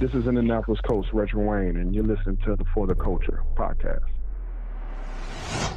This is Indianapolis coach Reggie Wayne, and you're listening to the For the Culture podcast.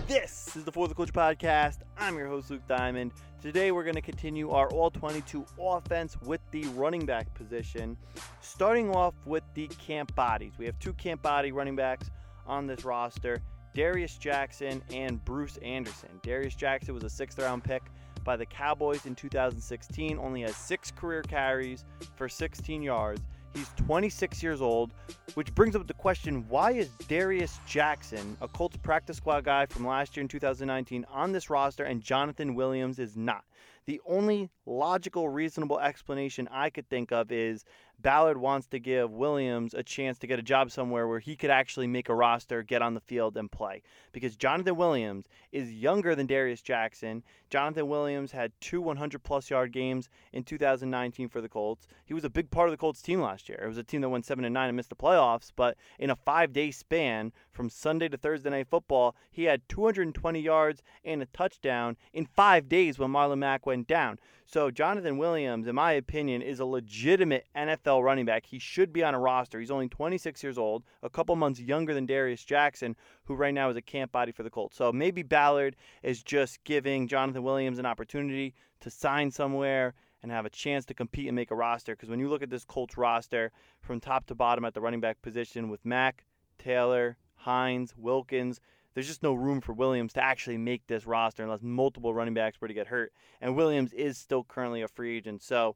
This is the For the Culture podcast. I'm your host, Luke Diamond. Today, we're going to continue our all 22 offense with the running back position, starting off with the camp bodies. We have two camp body running backs on this roster Darius Jackson and Bruce Anderson. Darius Jackson was a sixth round pick by the Cowboys in 2016, only has six career carries for 16 yards. He's 26 years old, which brings up the question why is Darius Jackson, a Colts practice squad guy from last year in 2019, on this roster and Jonathan Williams is not? The only logical, reasonable explanation I could think of is Ballard wants to give Williams a chance to get a job somewhere where he could actually make a roster, get on the field, and play. Because Jonathan Williams is younger than Darius Jackson. Jonathan Williams had two 100 plus yard games in 2019 for the Colts. He was a big part of the Colts team last year. It was a team that went 7 and 9 and missed the playoffs, but in a five day span from Sunday to Thursday Night Football, he had 220 yards and a touchdown in five days when Marlon Mack went down. So Jonathan Williams, in my opinion, is a legitimate NFL running back. He should be on a roster. He's only 26 years old, a couple months younger than Darius Jackson, who right now is a camp body for the Colts. So maybe Ballard is just giving Jonathan Williams an opportunity to sign somewhere and have a chance to compete and make a roster. Because when you look at this Colts roster from top to bottom at the running back position with Mack, Taylor, Hines, Wilkins, there's just no room for Williams to actually make this roster unless multiple running backs were to get hurt. And Williams is still currently a free agent. So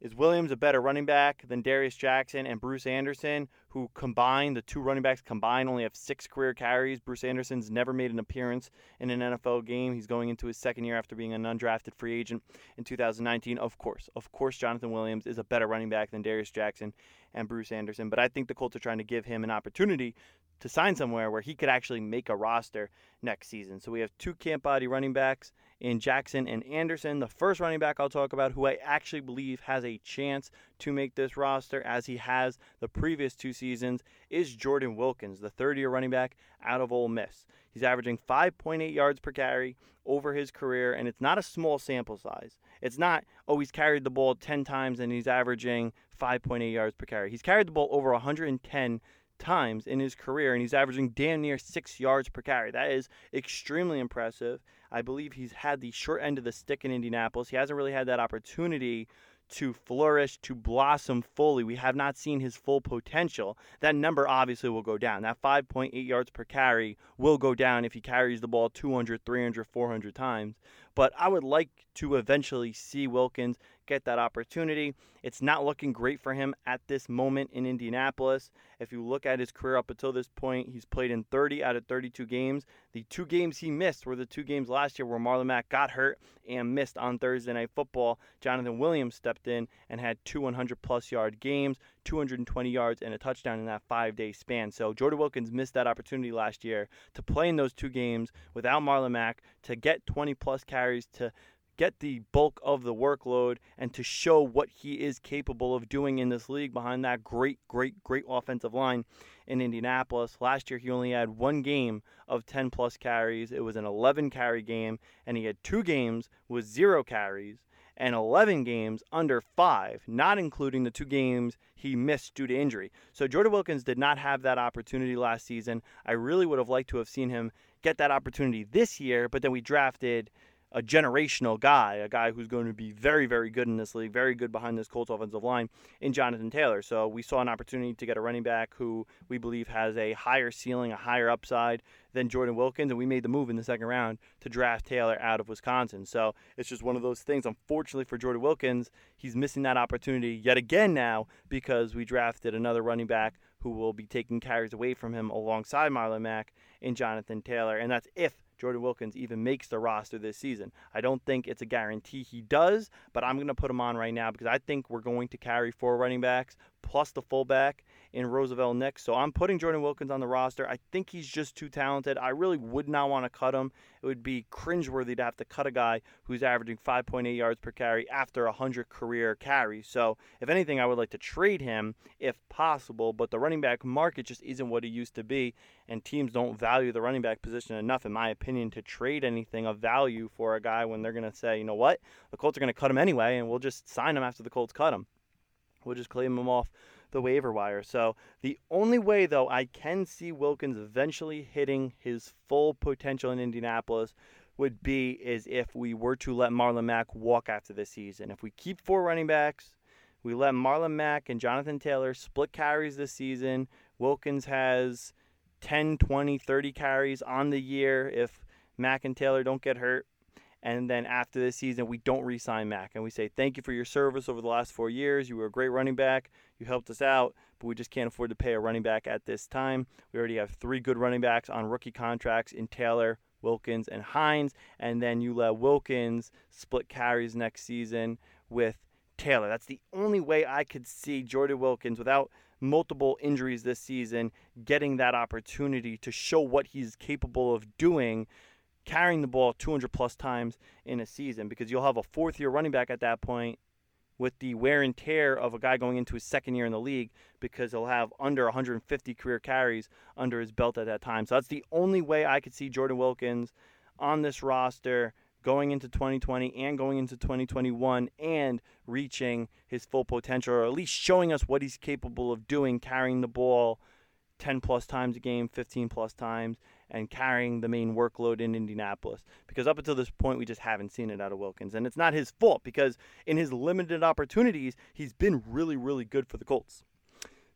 is Williams a better running back than Darius Jackson and Bruce Anderson, who combined, the two running backs combined, only have six career carries? Bruce Anderson's never made an appearance in an NFL game. He's going into his second year after being an undrafted free agent in 2019. Of course, of course, Jonathan Williams is a better running back than Darius Jackson and Bruce Anderson, but I think the Colts are trying to give him an opportunity to sign somewhere where he could actually make a roster next season. So we have two camp body running backs in Jackson and Anderson. The first running back I'll talk about, who I actually believe has a chance to make this roster as he has the previous two seasons, is Jordan Wilkins, the third year running back out of Ole Miss. He's averaging 5.8 yards per carry over his career, and it's not a small sample size. It's not, oh, he's carried the ball 10 times and he's averaging 5.8 yards per carry. He's carried the ball over 110 times in his career, and he's averaging damn near six yards per carry. That is extremely impressive. I believe he's had the short end of the stick in Indianapolis. He hasn't really had that opportunity to flourish, to blossom fully. We have not seen his full potential. That number obviously will go down. That 5.8 yards per carry will go down if he carries the ball 200, 300, 400 times. But I would like to eventually see Wilkins get that opportunity. It's not looking great for him at this moment in Indianapolis. If you look at his career up until this point, he's played in 30 out of 32 games. The two games he missed were the two games last year where Marlon Mack got hurt and missed on Thursday Night Football. Jonathan Williams stepped in and had two 100 plus yard games, 220 yards, and a touchdown in that five day span. So Jordan Wilkins missed that opportunity last year to play in those two games without Marlon Mack, to get 20 plus carries, to get the bulk of the workload and to show what he is capable of doing in this league behind that great, great, great offensive line in Indianapolis. Last year, he only had one game of 10 plus carries. It was an 11 carry game, and he had two games with zero carries and 11 games under five, not including the two games he missed due to injury. So Jordan Wilkins did not have that opportunity last season. I really would have liked to have seen him get that opportunity this year, but then we drafted a generational guy, a guy who's going to be very, very good in this league, very good behind this Colts offensive line in Jonathan Taylor. So we saw an opportunity to get a running back who we believe has a higher ceiling, a higher upside than Jordan Wilkins, and we made the move in the second round to draft Taylor out of Wisconsin. So it's just one of those things. Unfortunately for Jordan Wilkins, he's missing that opportunity yet again now because we drafted another running back who will be taking carries away from him alongside Marlon Mack and Jonathan Taylor. And that's if Jordan Wilkins even makes the roster this season. I don't think it's a guarantee he does, but I'm going to put him on right now because I think we're going to carry four running backs plus the fullback in Roosevelt Nix. So I'm putting Jordan Wilkins on the roster. I think he's just too talented. I really would not want to cut him. It would be cringeworthy to have to cut a guy who's averaging 5.8 yards per carry after 100 career carries. So if anything, I would like to trade him if possible. But the running back market just isn't what it used to be, and teams don't value the running back position enough, in my opinion, to trade anything of value for a guy when they're going to say, you know what, the Colts are going to cut him anyway, and we'll just sign him after the Colts cut him. We'll just claim him off the waiver wire. So the only way, though, I can see Wilkins eventually hitting his full potential in Indianapolis would be is if we were to let Marlon Mack walk after this season. If we keep four running backs, we let Marlon Mack and Jonathan Taylor split carries this season. Wilkins has 10, 20, 30 carries on the year if Mack and Taylor don't get hurt. And then after this season, we don't re sign Mack. And we say, Thank you for your service over the last four years. You were a great running back. You helped us out, but we just can't afford to pay a running back at this time. We already have three good running backs on rookie contracts in Taylor, Wilkins, and Hines. And then you let Wilkins split carries next season with Taylor. That's the only way I could see Jordan Wilkins without multiple injuries this season getting that opportunity to show what he's capable of doing carrying the ball 200 plus times in a season because you'll have a fourth year running back at that point with the wear and tear of a guy going into his second year in the league because he'll have under 150 career carries under his belt at that time. So that's the only way I could see Jordan Wilkins on this roster going into 2020 and going into 2021 and reaching his full potential or at least showing us what he's capable of doing carrying the ball 10 plus times a game, 15 plus times and carrying the main workload in Indianapolis. Because up until this point, we just haven't seen it out of Wilkins. And it's not his fault because in his limited opportunities, he's been really, really good for the Colts.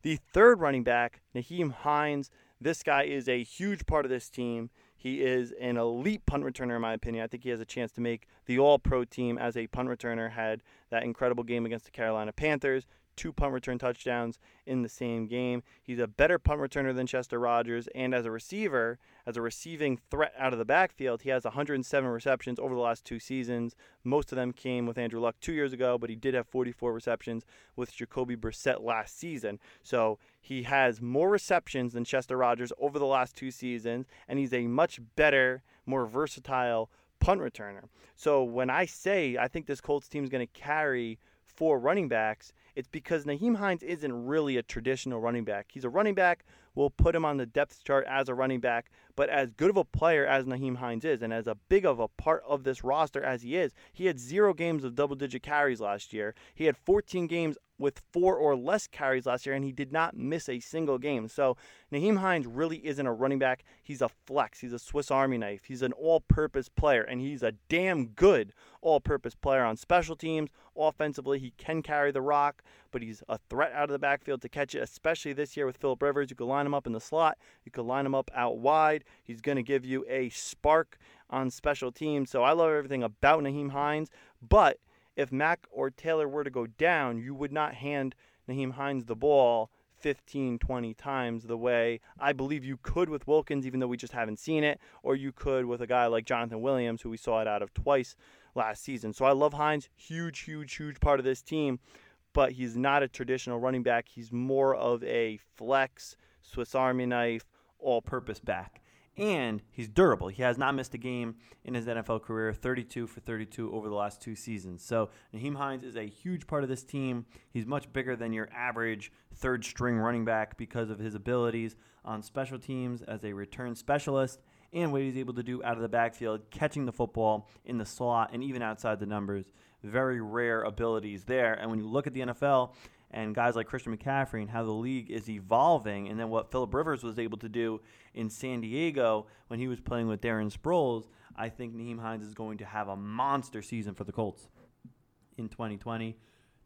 The third running back, Nyheim Hines, this guy is a huge part of this team. He is an elite punt returner, in my opinion. I think he has a chance to make the All Pro team as a punt returner. Had that incredible game against the Carolina Panthers two punt return touchdowns in the same game. He's a better punt returner than Chester Rogers, and as a receiver, as a receiving threat out of the backfield, he has 107 receptions over the last two seasons. Most of them came with Andrew Luck two years ago, but he did have 44 receptions with Jacoby Brissett last season. So he has more receptions than Chester Rogers over the last two seasons, and he's a much better, more versatile punt returner. So when I say I think this Colts team is going to carry four running backs, it's because Nyheim Hines isn't really a traditional running back. He's a running back. We'll put him on the depth chart as a running back, but as good of a player as Nyheim Hines is, and as a big of a part of this roster as he is, he had zero games of double digit carries last year. He had 14 games with four or less carries last year, and he did not miss a single game. So Nyheim Hines really isn't a running back. He's a flex. He's a Swiss Army knife. He's an all-purpose player, and he's a damn good all-purpose player on special teams. Offensively, he can carry the rock, but he's a threat out of the backfield to catch it, especially this year with Philip Rivers. You could line him up in the slot. You could line him up out wide. He's going to give you a spark on special teams. So I love everything about Nyheim Hines, but if Mack or Taylor were to go down, you would not hand Nyheim Hines the ball 15, 20 times the way I believe you could with Wilkins, even though we just haven't seen it, or you could with a guy like Jonathan Williams, who we saw it out of twice last season. So I love Hines, huge, huge, huge part of this team, but he's not a traditional running back. He's more of a flex, Swiss Army knife, all purpose back and he's durable. He has not missed a game in his NFL career, 32 for 32 over the last two seasons. So Nyheim Hines is a huge part of this team. He's much bigger than your average third string running back because of his abilities on special teams as a return specialist and what he's able to do out of the backfield, catching the football in the slot and even outside the numbers. Very rare abilities there. And when you look at the NFL, and guys like Christian McCaffrey and how the league is evolving, and then what Philip Rivers was able to do in San Diego when he was playing with Darren Sproles, I think Nyheim Hines is going to have a monster season for the Colts in 2020.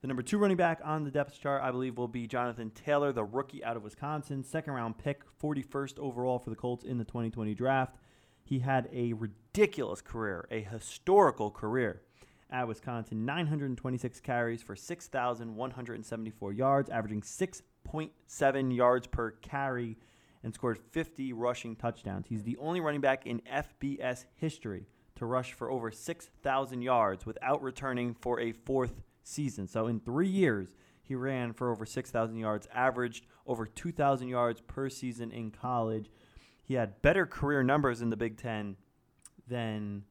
The number two running back on the depth chart, I believe, will be Jonathan Taylor, the rookie out of Wisconsin, second round pick, 41st overall for the Colts in the 2020 draft. He had a ridiculous career, a historical career at Wisconsin, 926 carries for 6,174 yards, averaging 6.7 yards per carry, and scored 50 rushing touchdowns. He's the only running back in FBS history to rush for over 6,000 yards without returning for a fourth season. So in three years, he ran for over 6,000 yards, averaged over 2,000 yards per season in college. He had better career numbers in the Big Ten than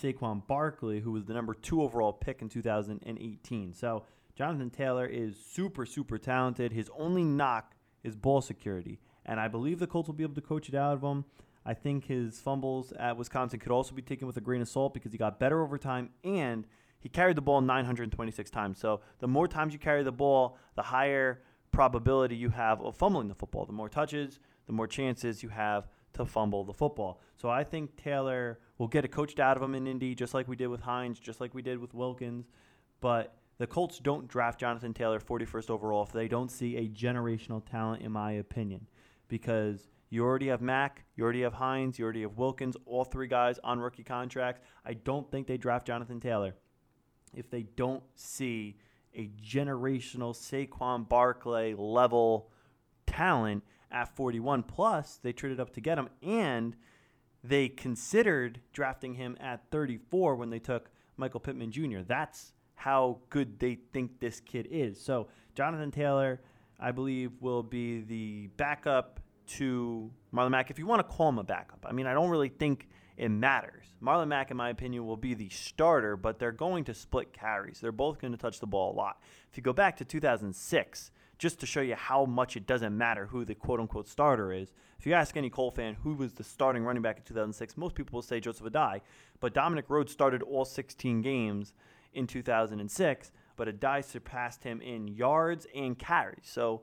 Saquon Barkley, who was the number two overall pick in 2018. So Jonathan Taylor is super, super talented. His only knock is ball security. And I believe the Colts will be able to coach it out of him. I think his fumbles at Wisconsin could also be taken with a grain of salt because he got better over time and he carried the ball 926 times. So the more times you carry the ball, the higher probability you have of fumbling the football. The more touches, the more chances you have to fumble the football. So I think Taylor will get it coached out of him in Indy, just like we did with Hines, just like we did with Wilkins. But the Colts don't draft Jonathan Taylor 41st overall if they don't see a generational talent, in my opinion, because you already have Mack, you already have Hines, you already have Wilkins, all three guys on rookie contracts. I don't think they draft Jonathan Taylor if they don't see a generational Saquon Barkley level talent at 41. Plus, they traded up to get him, and they considered drafting him at 34 when they took Michael Pittman Jr. That's how good they think this kid is. So, Jonathan Taylor, I believe, will be the backup to Marlon Mack, if you want to call him a backup. I mean, I don't really think it matters. Marlon Mack, in my opinion, will be the starter, but they're going to split carries. They're both going to touch the ball a lot. If you go back to 2006, just to show you how much it doesn't matter who the quote unquote starter is, if you ask any Colt fan who was the starting running back in 2006, most people will say Joseph Addai. But Dominic Rhodes started all 16 games in 2006, but Addai surpassed him in yards and carries. So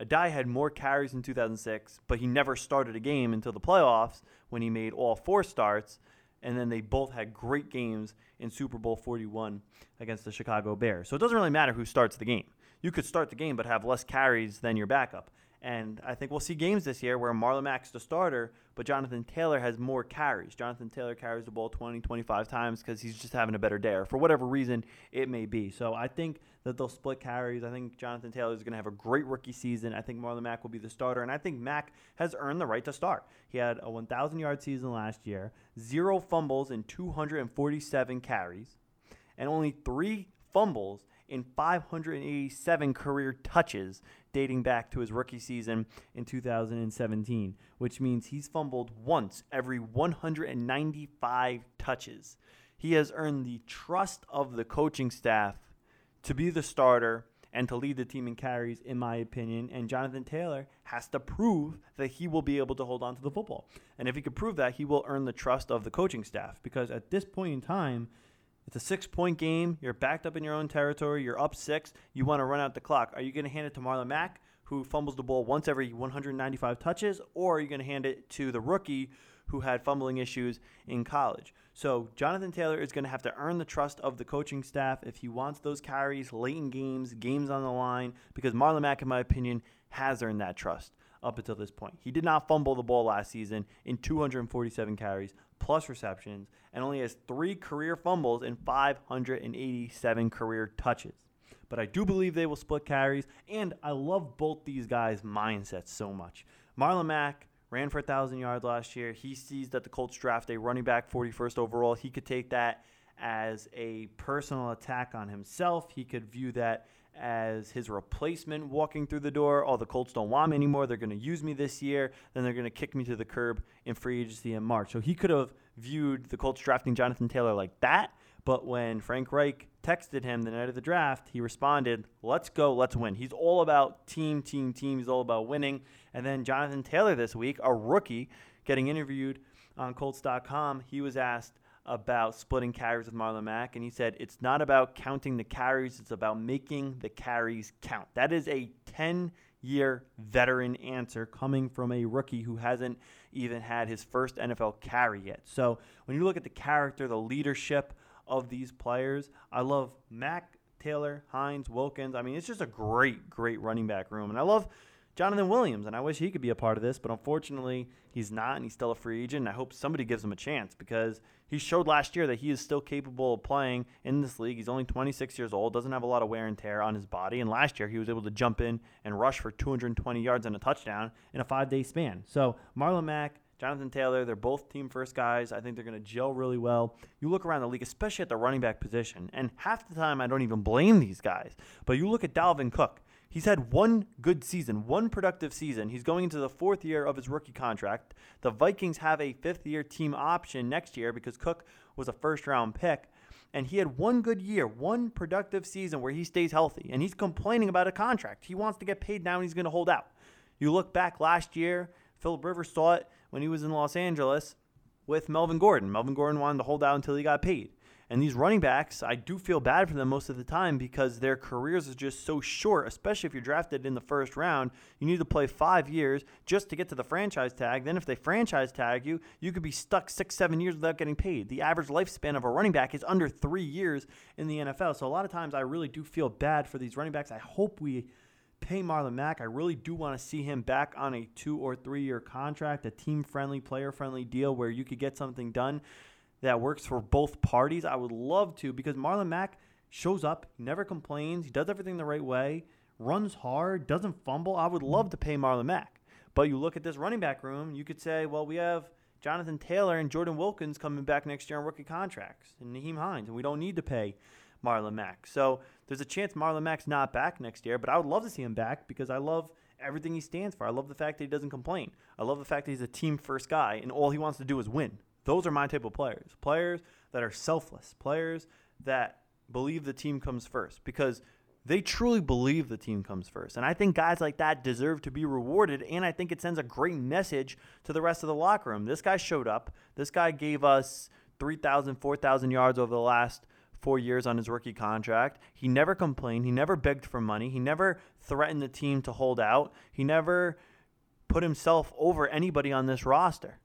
Addai had more carries in 2006, but he never started a game until the playoffs when he made all four starts. And then they both had great games in Super Bowl 41 against the Chicago Bears. So it doesn't really matter who starts the game. You could start the game but have less carries than your backup. And I think we'll see games this year where Marlon Mack's the starter, but Jonathan Taylor has more carries. Jonathan Taylor carries the ball 20, 25 times because he's just having a better day, or for whatever reason it may be. So I think that they'll split carries. I think Jonathan Taylor is going to have a great rookie season. I think Marlon Mack will be the starter, and I think Mack has earned the right to start. He had a 1,000 yard season last year, zero fumbles in 247 carries, and only three fumbles in 587 career touches dating back to his rookie season in 2017, which means he's fumbled once every 195 touches. He has earned the trust of the coaching staff to be the starter and to lead the team in carries, in my opinion. And Jonathan Taylor has to prove that he will be able to hold on to the football. And if he could prove that, he will earn the trust of the coaching staff because at this point in time, it's a six point game. You're backed up in your own territory. You're up six. You want to run out the clock. Are you going to hand it to Marlon Mack, who fumbles the ball once every 195 touches, or are you going to hand it to the rookie who had fumbling issues in college? So Jonathan Taylor is going to have to earn the trust of the coaching staff if he wants those carries late in games, games on the line, because Marlon Mack, in my opinion, has earned that trust up until this point. He did not fumble the ball last season in 247 carries plus receptions and only has three career fumbles and 587 career touches. But I do believe they will split carries, and I love both these guys' mindsets so much. Marlon Mack ran for 1,000 yards last year. He sees that the Colts draft a running back 41st overall. He could take that as a personal attack on himself. He could view that as his replacement walking through the door. Oh, the Colts don't want me anymore. They're going to use me this year. Then they're going to kick me to the curb in free agency in March. So he could have viewed the Colts drafting Jonathan Taylor like that. But when Frank Reich texted him the night of the draft, he responded, Let's go, let's win. He's all about team, team, team. He's all about winning. And then Jonathan Taylor this week, a rookie, getting interviewed on Colts.com, he was asked, about splitting carries with Marlon Mack, and he said it's not about counting the carries, it's about making the carries count. That is a 10 year veteran answer coming from a rookie who hasn't even had his first NFL carry yet. So when you look at the character, the leadership of these players, I love Mack, Taylor, Hines, Wilkins. I mean, it's just a great, great running back room. And I love Jonathan Williams, and I wish he could be a part of this, but unfortunately, he's not, and he's still a free agent. And I hope somebody gives him a chance because he showed last year that he is still capable of playing in this league. He's only 26 years old, doesn't have a lot of wear and tear on his body, and last year he was able to jump in and rush for 220 yards and a touchdown in a five day span. So, Marlon Mack, Jonathan Taylor, they're both team first guys. I think they're going to gel really well. You look around the league, especially at the running back position, and half the time I don't even blame these guys. But you look at Dalvin Cook. He's had one good season, one productive season. He's going into the fourth year of his rookie contract. The Vikings have a fifth year team option next year because Cook was a first round pick. And he had one good year, one productive season where he stays healthy. And he's complaining about a contract. He wants to get paid now and he's going to hold out. You look back last year, Philip Rivers saw it when he was in Los Angeles with Melvin Gordon. Melvin Gordon wanted to hold out until he got paid. And these running backs, I do feel bad for them most of the time because their careers are just so short, especially if you're drafted in the first round. You need to play five years just to get to the franchise tag. Then, if they franchise tag you, you could be stuck six, seven years without getting paid. The average lifespan of a running back is under three years in the NFL. So, a lot of times I really do feel bad for these running backs. I hope we pay Marlon Mack. I really do want to see him back on a two or three year contract, a team friendly, player friendly deal where you could get something done that works for both parties. I would love to because Marlon Mack shows up, never complains, he does everything the right way, runs hard, doesn't fumble. I would love to pay Marlon Mack. But you look at this running back room, you could say, well, we have Jonathan Taylor and Jordan Wilkins coming back next year on rookie contracts, and Nyheim Hines, and we don't need to pay Marlon Mack. So there's a chance Marlon Mack's not back next year, but I would love to see him back because I love everything he stands for. I love the fact that he doesn't complain. I love the fact that he's a team first guy, and all he wants to do is win. Those are my type of players. Players that are selfless, players that believe the team comes first because they truly believe the team comes first. And I think guys like that deserve to be rewarded. And I think it sends a great message to the rest of the locker room. This guy showed up. This guy gave us 3,000, 4,000 yards over the last four years on his rookie contract. He never complained. He never begged for money. He never threatened the team to hold out. He never put himself over anybody on this roster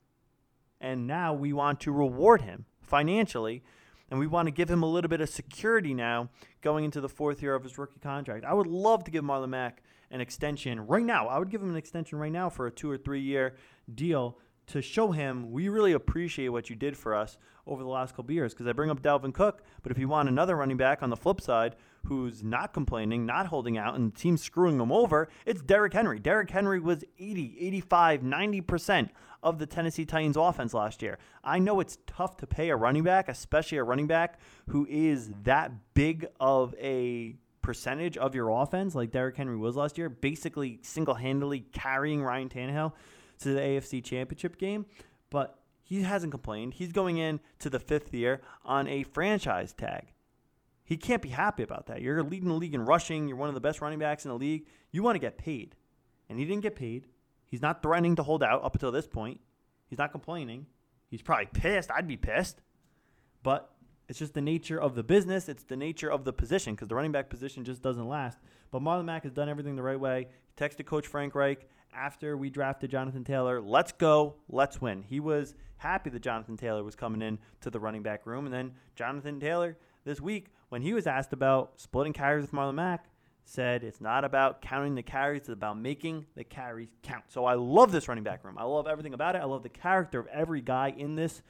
and now we want to reward him financially and we want to give him a little bit of security now going into the fourth year of his rookie contract. I would love to give Marlon Mack an extension right now. I would give him an extension right now for a two or three year deal to show him we really appreciate what you did for us over the last couple years. Because I bring up Dalvin Cook, but if you want another running back on the flip side who's not complaining, not holding out, and the team's screwing him over, it's Derrick Henry. Derrick Henry was 80, 85, 90% of the Tennessee Titans offense last year. I know it's tough to pay a running back, especially a running back who is that big of a percentage of your offense like Derrick Henry was last year, basically single handedly carrying Ryan Tannehill to the AFC Championship game, but he hasn't complained. He's going in to the fifth year on a franchise tag. He can't be happy about that. You're leading the league in rushing. You're one of the best running backs in the league. You want to get paid. And he didn't get paid. He's not threatening to hold out up until this point. He's not complaining. He's probably pissed. I'd be pissed. But it's just the nature of the business. It's the nature of the position because the running back position just doesn't last. But Marlon Mack has done everything the right way. He texted Coach Frank Reich after we drafted Jonathan Taylor, let's go, let's win. He was happy that Jonathan Taylor was coming in to the running back room. And then Jonathan Taylor this week, when he was asked about splitting carries with Marlon Mack, said it's not about counting the carries, it's about making the carries count. So I love this running back room. I love everything about it. I love the character of every guy in this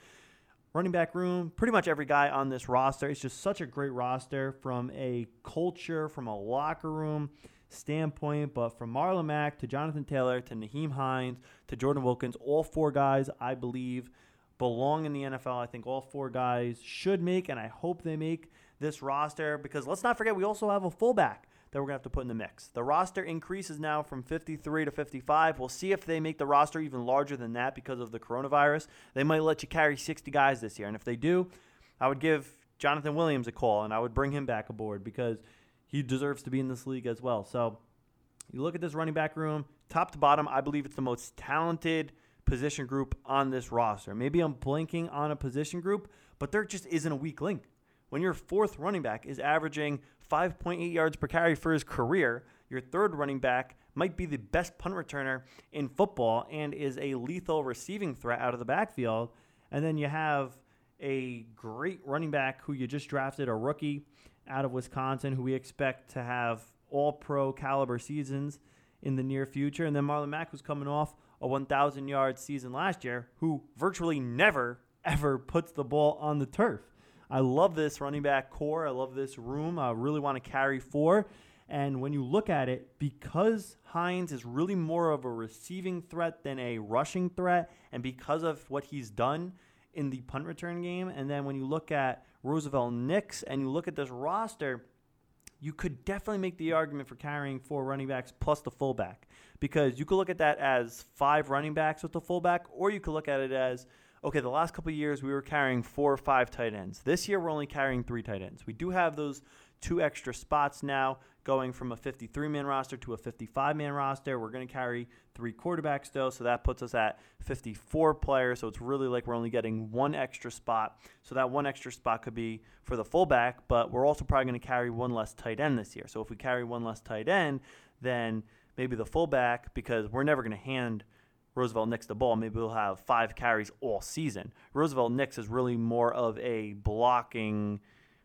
running back room, pretty much every guy on this roster. It's just such a great roster from a culture, from a locker room standpoint. But from Marlon Mack to Jonathan Taylor to Nyheim Hines to Jordan Wilkins, all four guys, I believe, belong in the NFL. I think all four guys should make, and I hope they make this roster because let's not forget we also have a fullback that we're going to have to put in the mix. The roster increases now from 53 to 55. We'll see if they make the roster even larger than that because of the coronavirus. They might let you carry 60 guys this year. And if they do, I would give Jonathan Williams a call and I would bring him back aboard because he deserves to be in this league as well. So you look at this running back room, top to bottom, I believe it's the most talented position group on this roster. Maybe I'm blinking on a position group, but there just isn't a weak link. When your fourth running back is averaging 5.8 yards per carry for his career. Your third running back might be the best punt returner in football and is a lethal receiving threat out of the backfield. And then you have a great running back who you just drafted, a rookie out of Wisconsin, who we expect to have all pro caliber seasons in the near future. And then Marlon Mack, who's coming off a 1,000 yard season last year, who virtually never, ever puts the ball on the turf. I love this running back corps. I love this room. I really want to carry four. And when you look at it, because Hines is really more of a receiving threat than a rushing threat, and because of what he's done in the punt return game, and then when you look at Roosevelt Nix and you look at this roster, you could definitely make the argument for carrying four running backs plus the fullback. Because you could look at that as five running backs with the fullback, or you could look at it as okay, the last couple years we were carrying four or five tight ends. This year we're only carrying three tight ends. We do have those two extra spots now, going from a 53 man roster to a 55 man roster. We're going to carry three quarterbacks though, so that puts us at 54 players. So it's really like we're only getting one extra spot. So that one extra spot could be for the fullback, but we're also probably going to carry one less tight end this year. So if we carry one less tight end, then maybe the fullback, because we're never going to hand Roosevelt Nix the ball, maybe we'll have five carries all season. Roosevelt Nix is really more of a blocking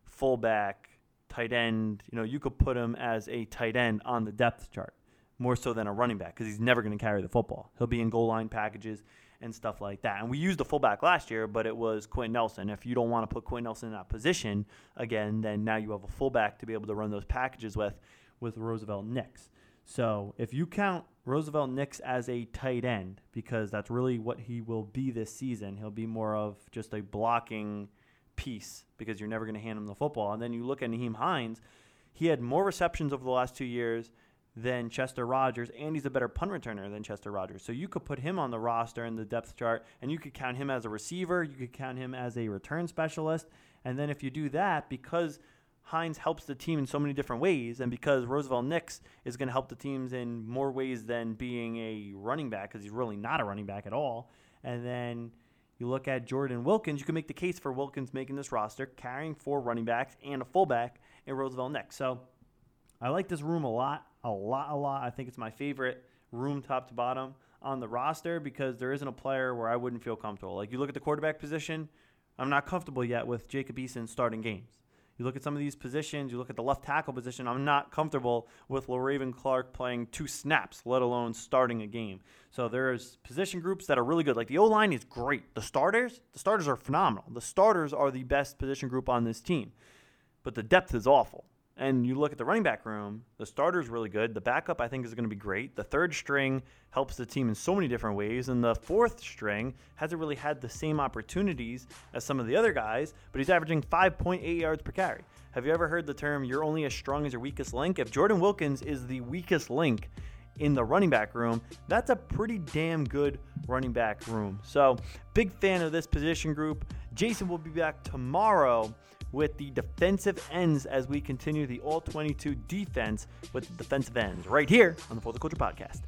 fullback, tight end. You know, you could put him as a tight end on the depth chart more so than a running back because he's never going to carry the football. He'll be in goal line packages and stuff like that. And we used a fullback last year, but it was Quenton Nelson. If you don't want to put Quenton Nelson in that position again, then now you have a fullback to be able to run those packages with with Roosevelt Nix. So if you count Roosevelt Nix as a tight end, because that's really what he will be this season, he'll be more of just a blocking piece because you're never going to hand him the football. And then you look at Nyheim Hines, he had more receptions over the last two years than Chester Rogers, and he's a better punt returner than Chester Rogers. So you could put him on the roster in the depth chart, and you could count him as a receiver, you could count him as a return specialist. And then if you do that, because – Hines helps the team in so many different ways, and because Roosevelt Nix is going to help the teams in more ways than being a running back, because he's really not a running back at all. And then you look at Jordan Wilkins, you can make the case for Wilkins making this roster, carrying four running backs and a fullback in Roosevelt Nix. So I like this room a lot, a lot, a lot. I think it's my favorite room top to bottom on the roster because there isn't a player where I wouldn't feel comfortable. Like you look at the quarterback position, I'm not comfortable yet with Jacob Eason starting games. You look at some of these positions, you look at the left tackle position, I'm not comfortable with Le'Raven Clark playing two snaps, let alone starting a game. So there's position groups that are really good. Like the O line is great. The starters, the starters are phenomenal. The starters are the best position group on this team. But the depth is awful. And you look at the running back room, the starter's really good. The backup, I think, is going to be great. The third string helps the team in so many different ways. And the fourth string hasn't really had the same opportunities as some of the other guys, but he's averaging 5.8 yards per carry. Have you ever heard the term, you're only as strong as your weakest link? If Jordan Wilkins is the weakest link, in the running back room, that's a pretty damn good running back room. So, big fan of this position group. Jason will be back tomorrow with the defensive ends as we continue the all 22 defense with the defensive ends right here on the For the Culture podcast.